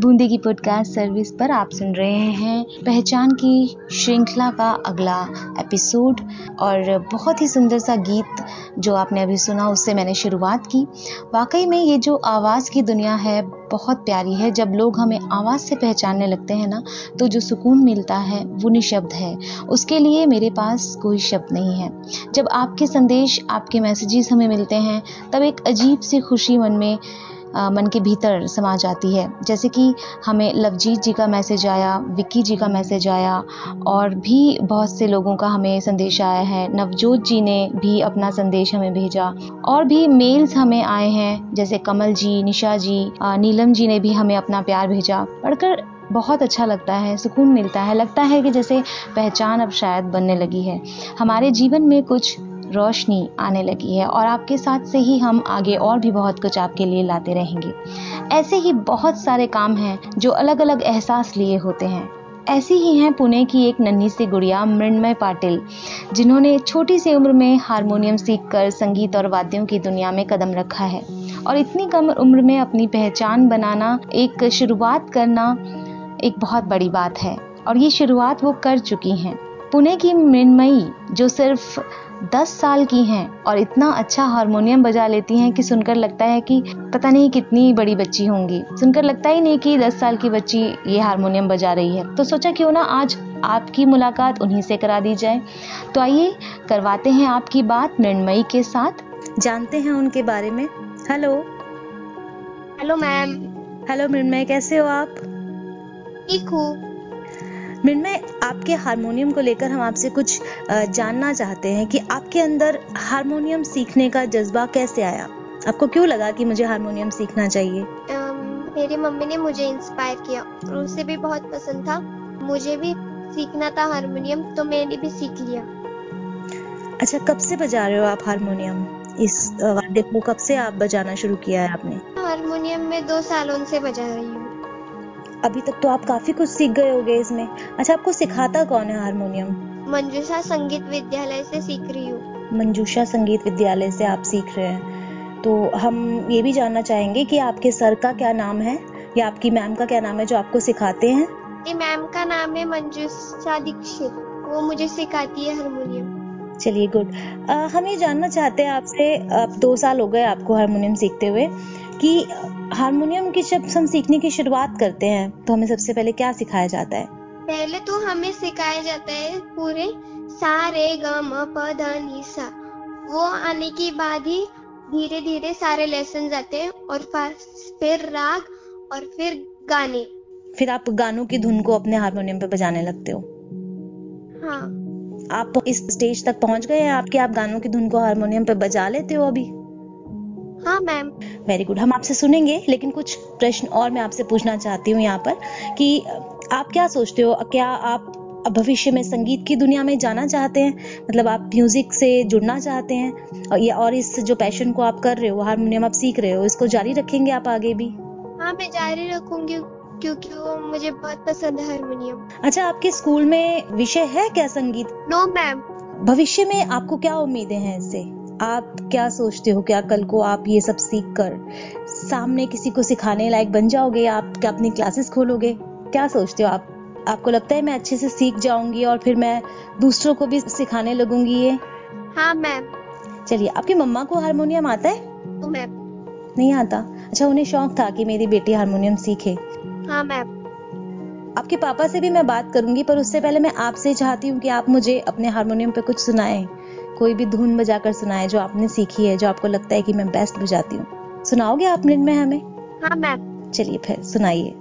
बूंदे की podcast service पर आप सुन रहे हैं पहचान की श्रृंखला का अगला एपिसोड और बहुत ही सुंदर सा गीत जो आपने अभी सुना, उससे मैंने शुरुआत की। वाकई में ये जो आवाज़ की दुनिया है, बहुत प्यारी है। जब लोग हमें आवाज़ से पहचानने लगते हैं ना तो जो सुकून मिलता है, वो निशब्द है। उसके लिए मेरे पास कोई शब्द नहीं है। जब आपके संदेश, आपके मैसेजेस हमें मिलते हैं, तब एक अजीब सी खुशी मन में मन के भीतर समा जाती है। जैसे कि हमें लवजीत जी का मैसेज आया, विक्की जी का मैसेज आया और भी बहुत से लोगों का हमें संदेश आया है। नवजोत जी ने भी अपना संदेश हमें भेजा और भी मेल्स हमें आए हैं, जैसे कमल जी, निशा जी नीलम जी ने भी हमें अपना प्यार भेजा। पढ़कर बहुत अच्छा लगता है, सुकून मिलता है। लगता है कि जैसे पहचान अब शायद बनने लगी है। हमारे जीवन में कुछ रोशनी आने लगी है और आपके साथ से ही हम आगे और भी बहुत कुछ आपके लिए लाते रहेंगे। ऐसे ही बहुत सारे काम हैं जो अलग अलग एहसास लिए होते हैं। ऐसी ही हैं पुणे की एक नन्ही सी गुड़िया, मृणमय पाटिल, जिन्होंने छोटी सी उम्र में हारमोनियम सीखकर संगीत और वाद्यों की दुनिया में कदम रखा है। और इतनी कम उम्र में अपनी पहचान बनाना, एक शुरुआत करना एक बहुत बड़ी बात है। और ये शुरुआत वो कर चुकी हैं। पुणे की मृणमयी, जो सिर्फ़ दस साल की हैं और इतना अच्छा हारमोनियम बजा लेती हैं कि सुनकर लगता है कि पता नहीं कितनी बड़ी बच्ची होंगी। सुनकर लगता ही नहीं कि दस साल की बच्ची ये हारमोनियम बजा रही है। तो सोचा क्यों ना आज आपकी मुलाकात उन्हीं से करा दी जाए। तो आइए करवाते हैं आपकी बात मृणमयी के साथ। जानते हैं उनके बारे में। Hello. Hello ma'am. Hello Mrinmoy कैसे हो आप? ठीक हूँ। मृण्मय आपके हारमोनियम को लेकर हम आपसे कुछ जानना चाहते हैं कि आपके अंदर हारमोनियम सीखने का जज्बा कैसे आया? आपको क्यों लगा कि मुझे हारमोनियम सीखना चाहिए? मेरी मम्मी ने मुझे इंस्पायर किया और उसे भी बहुत पसंद था। मुझे भी सीखना था हारमोनियम तो मैंने भी सीख लिया। अच्छा कब से बजा रहे हो आप हारमोनियम? इस वाद्य को कब से आप बजाना शुरू किया है आपने? हारमोनियम में दो सालों से बजा रही हूँ। अभी तक तो आप काफ़ी कुछ सीख गए होगे इसमें। अच्छा आपको सिखाता कौन है हारमोनियम? मंजूषा संगीत विद्यालय से सीख रही हूँ। मंजूषा संगीत विद्यालय से आप सीख रहे हैं। तो हम ये भी जानना चाहेंगे कि आपके सर का क्या नाम है? या आपकी मैम का क्या नाम है जो आपको सिखाते हैं? मैम का नाम है मंजूषा दीक्षित। वो मुझे सिखाती है हारमोनियम। चलिए गुड। हम ये जानना चाहते हैं आपसे अब दो साल हो गए आपको हारमोनियम सीखते हुए कि हारमोनियम की जब हम सीखने की शुरुआत करते हैं तो हमें सबसे पहले क्या सिखाया जाता है? पहले तो हमें सिखाया जाता है पूरे सा रे ग म प ध नि सा वो आने के बाद ही धीरे धीरे सारे लेसन आते हैं और फिर राग और फिर गाने। फिर आप गानों की धुन को अपने हारमोनियम पे बजाने लगते हो? हाँ। आप इस स्टेज तक पहुँच गए हैं? आपके आप गानों की धुन को हारमोनियम पे बजा लेते हो अभी? हाँ मैम वेरी गुड हम आपसे सुनेंगे लेकिन कुछ प्रश्न और मैं आपसे पूछना चाहती हूँ यहाँ पर कि आप क्या सोचते हो? क्या आप भविष्य में संगीत की दुनिया में जाना चाहते हैं? मतलब आप म्यूज़िक से जुड़ना चाहते हैं? और ये और इस जो पैशन को आप कर रहे हो हारमोनियम आप सीख रहे हो इसको जारी रखेंगे आप आगे भी? हाँ मैं जारी रखूँगी क्योंकि वो मुझे बहुत पसंद है हारमोनियम अच्छा आपके स्कूल में विषय है क्या संगीत? नो मैम भविष्य में आपको क्या उम्मीदें हैं इससे? आप क्या सोचते हो? क्या कल को आप ये सब सीख कर सामने किसी को सिखाने लायक बन जाओगे? आप क्या अपनी क्लासेस खोलोगे? क्या सोचते हो आप? आपको लगता है मैं अच्छे से सीख जाऊँगी और फिर मैं दूसरों को भी सिखाने लगूँगी ये? हाँ मैम। चलिए आपकी मम्मा को हारमोनियम आता है? मैम। नहीं आता? अच्छा उन्हें शौक था कि मेरी बेटी हारमोनियम सीखे। हाँ मैम। आपके पापा से भी मैं बात करूँगी पर उससे पहले मैं आपसे चाहती हूँ कि आप मुझे अपने हारमोनियम पे कुछ सुनाएँ। कोई भी धुन बजाकर सुनाए जो आपने सीखी है जो आपको लगता है कि मैं बेस्ट बजाती हूँ। सुनाओगे आप मिनट में हमें? हाँ मैम चलिए फिर सुनाइए।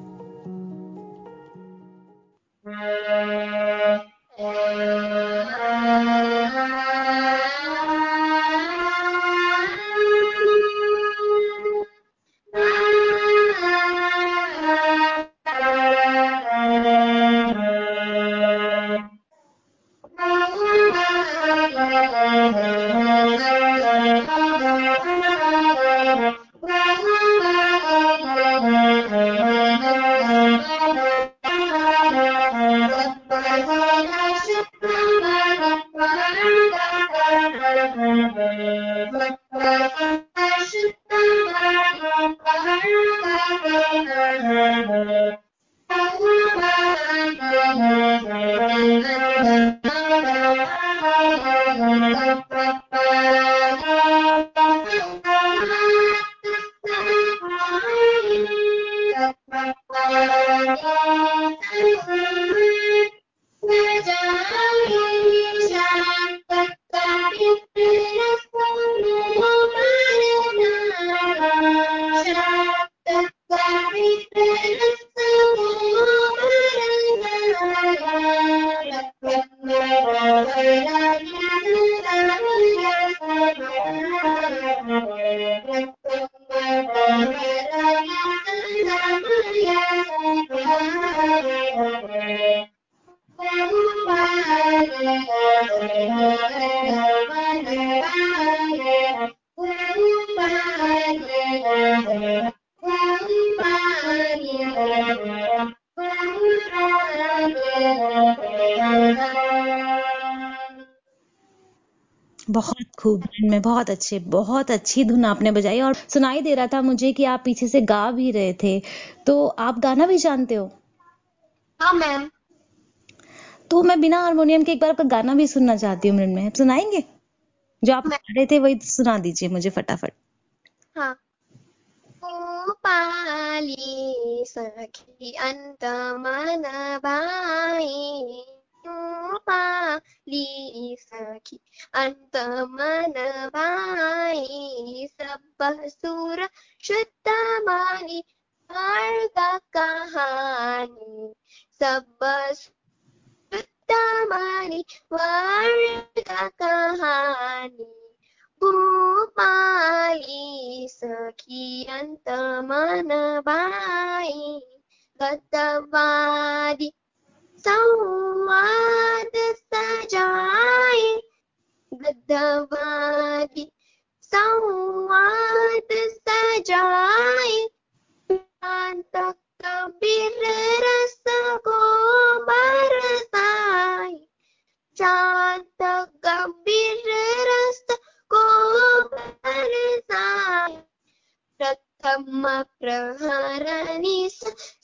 बहुत खूब में बहुत अच्छे बहुत अच्छी धुन आपने बजाई और सुनाई दे रहा था मुझे कि आप पीछे से गा भी रहे थे। तो आप गाना भी जानते हो? हाँ मैम। तो मैं बिना हारमोनियम के एक बार आपका गाना भी सुनना चाहती हूँ में सुनाएँगे? जो आप गा रहे थे वही सुना दीजिए मुझे फटाफट। हाँ। पाली सखी अंत मन बाई पाली सखी अंत मन भाई सब सुर शुद्ध मानी मार्ग कहानी सब शुद्ध sekian teman baik kata badi semua tersajai kata sajai semua tersajai antak kabir rasa ko bersai cantak kabir प्रथम प्रहरणी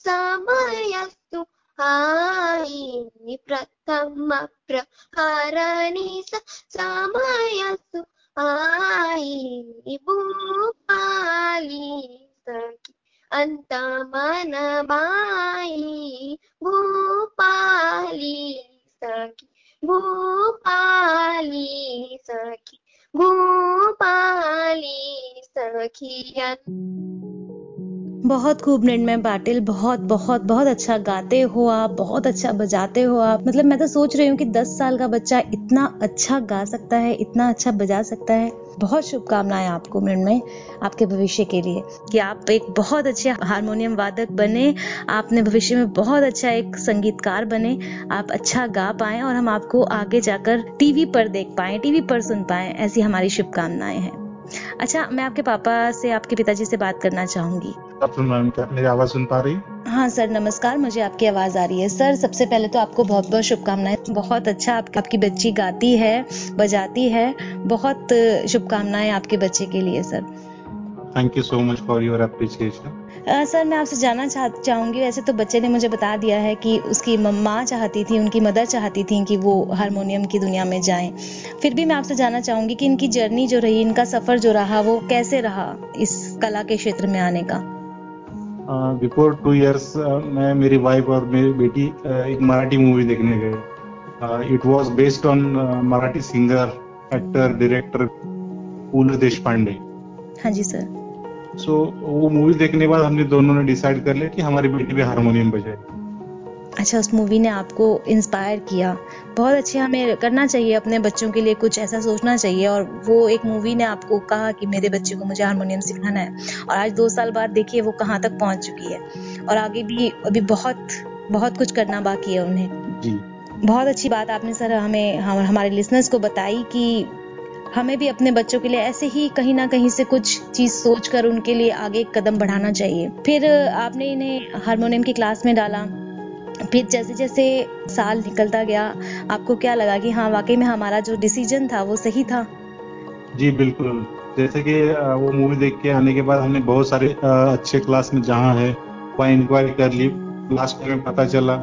समयस्तु हाई प्रथम प्रहरणी समयसु आई भूपाली सखी अंत मन बाई भूपाली सखी भूपाली सखी บุปาลีสะเคียน बहुत खूब निर्णय पाटिल बहुत बहुत बहुत अच्छा गाते हो आप, बहुत अच्छा बजाते हो आप। मतलब मैं तो सोच रही हूँ कि 10 साल का बच्चा इतना अच्छा गा सकता है, इतना अच्छा बजा सकता है। बहुत शुभकामनाएँ आपको मृणमय आपके भविष्य के लिए। कि आप एक बहुत अच्छे हारमोनियम वादक बने आपने भविष्य में बहुत अच्छा एक संगीतकार बने, आप अच्छा गा पाए और हम आपको आगे जाकर टीवी पर देख पाए, टीवी पर सुन पाए, ऐसी हमारी शुभकामनाएँ हैं। अच्छा मैं आपके पापा से, आपके पिताजी से बात करना चाहूँगी। मेरी आवाज़ सुन पा रही हाँ? सर नमस्कार मुझे आपकी आवाज़ आ रही है। सर सबसे पहले तो आपको बहुत बहुत शुभकामनाएँ। बहुत अच्छा आप, आपकी बच्ची गाती है बजाती है। बहुत शुभकामनाएँ आपके बच्चे के लिए sir. Thank you so much for your appreciation sir मैं आपसे जानना चाह चाहूँगी वैसे तो बच्चे ने मुझे बता दिया है कि उसकी माँ चाहती थी उनकी मदर चाहती थी कि वो हारमोनियम की दुनिया में जाएँ। फिर भी मैं आपसे जानना चाहूँगी कि इनकी जर्नी जो रही इनका सफ़र जो रहा वो कैसे रहा इस कला के क्षेत्र में आने का? बिफोर टू इयर्स मैं मेरी वाइफ और मेरी बेटी uh, एक मराठी मूवी देखने गए। It was based on Marathi singer actor director देश देशपांडे। हाँ जी सर सो so, वो मूवी देखने के बाद हमने दोनों ने डिसाइड कर लिया कि हमारी बेटी भी हारमोनियम बजाए अच्छा उस मूवी ने आपको इंस्पायर किया। बहुत अच्छे हमें करना चाहिए अपने बच्चों के लिए कुछ ऐसा सोचना चाहिए और वो एक मूवी ने आपको कहा कि मेरे बच्चे को मुझे हारमोनियम सिखाना है। और आज दो साल बाद देखिए वो कहाँ तक पहुँच चुकी है। और आगे भी अभी बहुत बहुत कुछ करना बाकी है उन्हें। जी। बहुत अच्छी बात आपने सर हमें हम, हमारे लिसनर्स को बताई कि हमें भी अपने बच्चों के लिए ऐसे ही कहीं ना कहीं से कुछ चीज़ सोच कर उनके लिए आगे कदम बढ़ाना चाहिए। फिर आपने इन्हें हारमोनियम की क्लास में डाला। फिर जैसे जैसे साल निकलता गया, आपको क्या लगा कि हाँ वाकई में हमारा जो डिसीज़न था, वो सही था? जी, बिल्कुल। जैसे कि वो मूवी देख के आने के बाद हमने बहुत सारे अच्छे क्लास में जहाँ है, वहाँ इंक्वायरी कर ली। लास्ट में पता चला,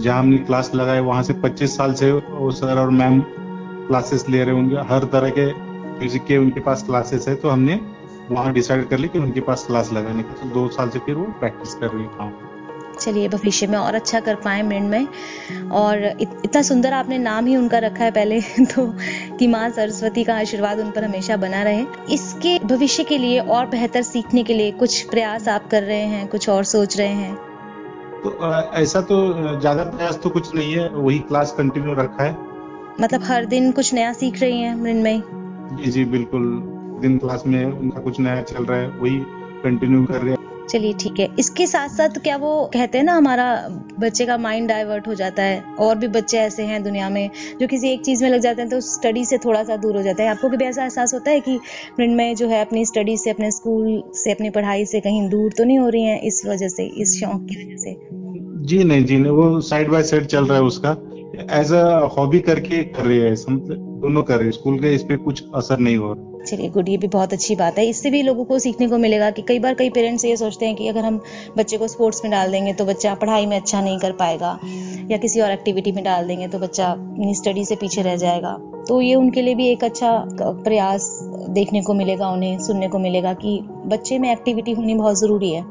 जहाँ हमने क्लास लगाए, वहाँ से 25 साल से वो सर और मैम क्लासेस ले रहे होंगे। हर तरह के म्यूज़िक के उनके पास क्लासेस है तो हमने वहाँ डिसाइड कर ली कि उनके पास क्लास लगाने का। तो दो साल से फिर वो प्रैक्टिस कर रही है। चलिए भविष्य में और अच्छा कर पाए मृणमय और इत, इतना सुंदर आपने नाम ही उनका रखा है पहले तो कि माँ सरस्वती का आशीर्वाद उन पर हमेशा बना रहे। इसके भविष्य के लिए और बेहतर सीखने के लिए कुछ प्रयास आप कर रहे हैं कुछ और सोच रहे हैं? तो ऐसा तो ज़्यादा प्रयास तो कुछ नहीं है वही क्लास कंटिन्यू रखा है। मतलब हर दिन कुछ नया सीख रही हैं मृणमयी जी जी बिल्कुल। दिन क्लास में उनका कुछ नया चल रहा है वही कंटिन्यू कर रहे हैं। चलिए ठीक है। इसके साथ साथ क्या वो कहते हैं ना, हमारा बच्चे का माइंड डाइवर्ट हो जाता है। और भी बच्चे ऐसे हैं दुनिया में जो किसी एक चीज़ में लग जाते हैं तो स्टडी से थोड़ा सा दूर हो जाता है। आपको कभी ऐसा एहसास होता है कि मृणमय जो है अपनी स्टडी से, अपने स्कूल से, अपनी पढ़ाई से कहीं दूर तो नहीं हो रही है इस वजह से, इस शौक की वजह से? जी नहीं जी नहीं, वो साइड बाय साइड चल रहा है उसका। एज अ हॉबी करके कर रही है दोनों कर रही है। स्कूल के इस पे कुछ असर नहीं हो रहा। चलिए गुड ये भी बहुत अच्छी बात है। इससे भी लोगों को सीखने को मिलेगा कि कई बार कई पेरेंट्स ये सोचते हैं कि अगर हम बच्चे को स्पोर्ट्स में डाल देंगे तो बच्चा पढ़ाई में अच्छा नहीं कर पाएगा, या किसी और एक्टिविटी में डाल देंगे तो बच्चा अपनी स्टडी से पीछे रह जाएगा। तो ये उनके लिए भी एक अच्छा प्रयास देखने को मिलेगा, उन्हें सुनने को मिलेगा कि बच्चे में एक्टिविटी होनी बहुत ज़रूरी है।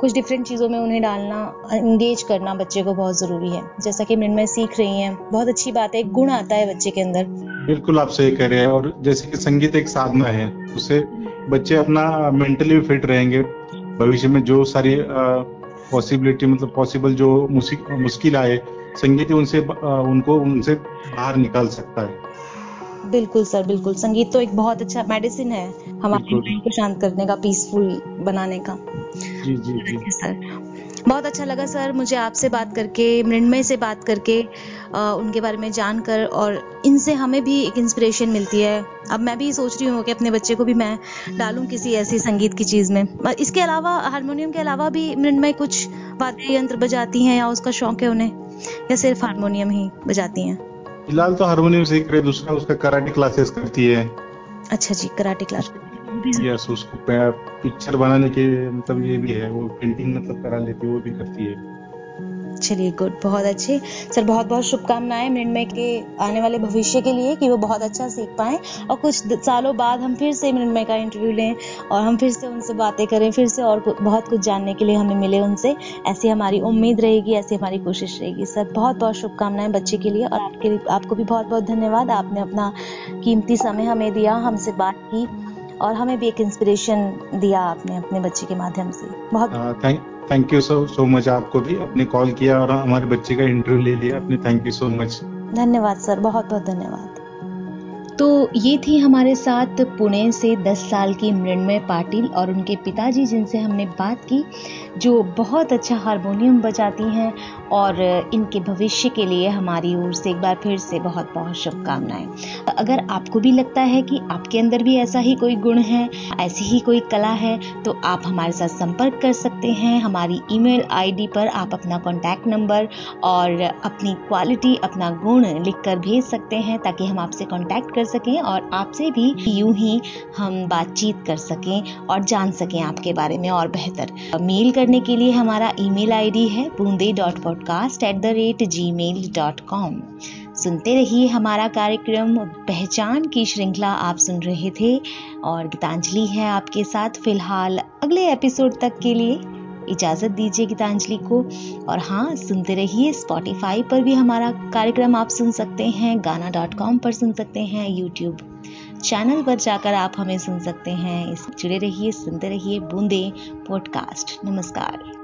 कुछ डिफरेंट चीज़ों में उन्हें डालना इंगेज करना बच्चे को बहुत ज़रूरी है। जैसा कि मृणमय सीख रही हैं, बहुत अच्छी बात है, एक गुण आता है बच्चे के अंदर। बिल्कुल आप सही कह रहे हैं, और जैसे कि संगीत एक साधना है उससे बच्चे अपना मेंटली फिट रहेंगे। भविष्य में जो सारी पॉसिबिलिटी मतलब पॉसिबल जो मुश्किल आए संगीत उनसे उनको उनसे बाहर निकाल सकता है। बिल्कुल सर बिल्कुल। संगीत तो एक बहुत अच्छा मेडिसिन है हमारे माइंड को शांत करने का पीसफुल बनाने का। जी जी जी। सर। बहुत अच्छा लगा सर मुझे आपसे बात करके मृणमय से बात करके उनके बारे में जानकर और इनसे हमें भी एक इंस्पिरेशन मिलती है। अब मैं भी सोच रही हूँ कि अपने बच्चे को भी मैं डालूं किसी ऐसी संगीत की चीज़ में। इसके अलावा हारमोनियम के अलावा भी मृणमय कुछ वाद्य यंत्र बजाती हैं या उसका शौक है उन्हें या सिर्फ़ हारमोनियम ही बजाती हैं? फ़िलहाल तो हारमोनियम सीख रहे दूसरा उसका कराटे क्लासेस करती है। अच्छा जी कराटे क्लास यस उसको पिक्चर बनाने के मतलब ये भी है वो पेंटिंग मतलब करा लेती है वो भी करती है। चलिए गुड बहुत अच्छे। सर बहुत बहुत शुभकामनाएँ मृणमय के आने वाले भविष्य के लिए कि वो बहुत अच्छा सीख पाए। और कुछ सालों बाद हम फिर से मृणमय का इंटरव्यू लें और हम फिर से उनसे बातें करें फिर से और बहुत कुछ जानने के लिए हमें मिले उनसे। ऐसी हमारी उम्मीद रहेगी ऐसी हमारी कोशिश रहेगी। सर बहुत बहुत शुभकामनाएँ बच्चे के लिए और आपके लिए आपको भी बहुत बहुत धन्यवाद। आपने अपना कीमती समय हमें दिया हमसे बात की। और हमें भी एक इंस्पिरेशन दिया आपने अपने बच्चे के माध्यम से। बहुत thank thank you so so much आपको भी आपने कॉल किया और हमारे बच्चे का इंटरव्यू ले लिया। आपने थैंक यू सो मच धन्यवाद सर बहुत बहुत धन्यवाद। तो ये थी हमारे साथ पुणे से 10 साल की मृणमय पाटिल और उनके पिताजी जिनसे हमने बात की, जो बहुत अच्छा हारमोनियम बजाती हैं और इनके भविष्य के लिए हमारी ओर से एक बार फिर से बहुत बहुत शुभकामनाएँ। अगर आपको भी लगता है कि आपके अंदर भी ऐसा ही कोई गुण है, ऐसी ही कोई कला है तो आप हमारे साथ संपर्क कर सकते हैं। हमारी ईमेल आईडी पर आप अपना कॉन्टैक्ट नंबर और अपनी क्वालिटी, अपना गुण लिख भेज सकते हैं ताकि हम आपसे कॉन्टैक्ट कर सकें और आपसे भी यूँ ही हम बातचीत कर सकें और जान सकें आपके बारे में और बेहतर। मेल करने के लिए हमारा ईमेल आईडी है Boonde dot podcast at the rate Gmail dot com सुनते रहिए हमारा कार्यक्रम, पहचान की श्रृंखला आप सुन रहे थे और गीतांजलि है आपके साथ फ़िलहाल अगले एपिसोड तक के लिए। इजाज़त दीजिए गीतांजलि को। और हाँ सुनते रहिए स्पॉटिफाई पर भी हमारा कार्यक्रम आप सुन सकते हैं, गाना डॉट कॉम पर सुन सकते हैं यूट्यूब चैनल पर जाकर आप हमें सुन सकते हैं। इस जुड़े रहिए, सुनते रहिए, बूंदे पॉडकास्ट नमस्कार।